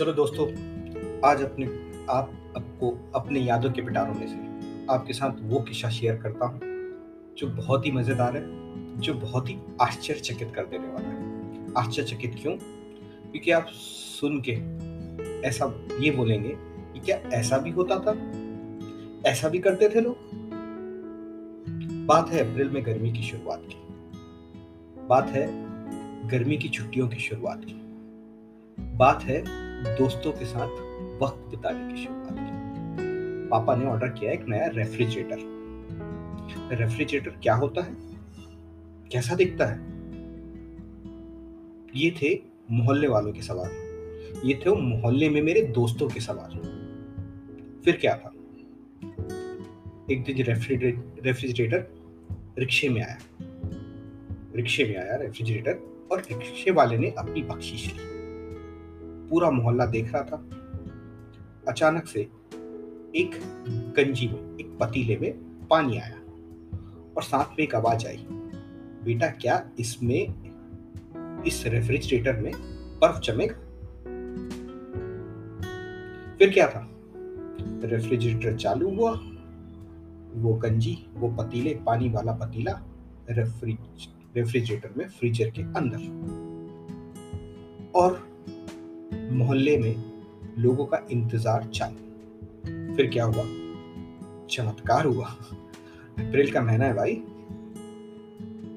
चलो दोस्तों, आज अपने, आप आपको अपने यादों के पिटारों में से आपके साथ वो किस्सा शेयर करता हूँ, जो बहुत ही मज़ेदार है, जो बहुत ही आश्चर्यचकित कर देने वाला है। आश्चर्यचकित क्यों? क्योंकि आप सुन के ऐसा ये बोलेंगे कि क्या ऐसा भी होता था? ऐसा भी करते थे लोग? बात है अप्रैल में गर्मी की शुरुआत की। बात है गर्मी की छुट्टियों की शुरुआत की। बात है दोस्तों के साथ वक्त बिताने की शुरुआत की। पापा ने ऑर्डर किया एक नया रेफ्रिजरेटर रेफ्रिजरेटर क्या होता है? कैसा दिखता है? ये थे मोहल्ले वालों के सवाल। ये थे मोहल्ले में मेरे दोस्तों के सवाल। फिर क्या था? एक दिन रेफ्रिजरेटर रिक्शे में आया। रिक्शे में आया रेफ्रिजरेटर और रिक्शे वाले ने अपनी बख्शीश ली। पूरा मोहल्ला देख रहा था। अचानक से एक गंजी में, एक पतीले में पानी आया और साथ में एक आवाज़ आई, बेटा, क्या इसमें, इस रेफ्रिजरेटर में बर्फ़ जमेगा? फिर क्या था? रेफ्रिजरेटर चालू हुआ, वो गंजी, वो पतीले, पानी वाला पतीला रेफ्रिज, रेफ्रिजरेटर में फ्रीजर के अंदर। और मोहल्ले में लोगों का इंतज़ार चालू। फिर क्या हुआ? चमत्कार हुआ। अप्रैल का महीना है भाई।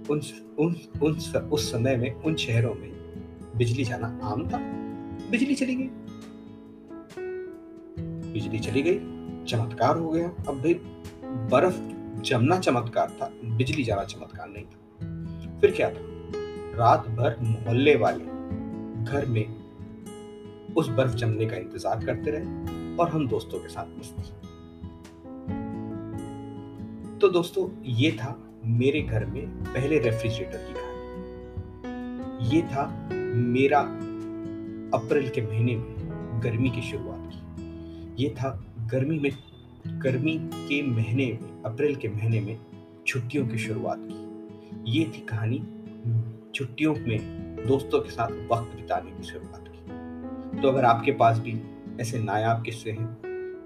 उन उन उन स, उस समय में उन शहरों में बिजली जाना आम था। बिजली चली गई। बिजली चली गई। चमत्कार हो गया। अब भाई बर्फ़ जमना चमत्कार था। बिजली जाना चमत्कार नहीं था। फिर क्या था? रात भर मोहल्ले वाले घर में उस बर्फ़ जमने का इंतज़ार करते रहे और हम दोस्तों के साथ मस्ती तो दोस्तों, ये था मेरे घर में पहले रेफ्रिजरेटर की कहानी। ये था मेरा अप्रैल के महीने में गर्मी की शुरुआत की। ये था गर्मी में, गर्मी के महीने में, अप्रैल के महीने में छुट्टियों की शुरुआत की। ये थी कहानी छुट्टियों में दोस्तों के साथ वक्त बिताने की शुरुआत। तो अगर आपके पास भी ऐसे नायाब किस्से हैं,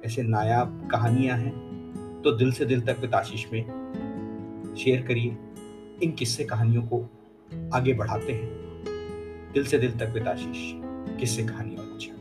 ऐसे नायाब कहानियाँ हैं तो दिल से दिल तक आशीष में शेयर करिए। इन किस्से कहानियों को आगे बढ़ाते हैं। दिल से दिल तक आशीष किस्से कहानियों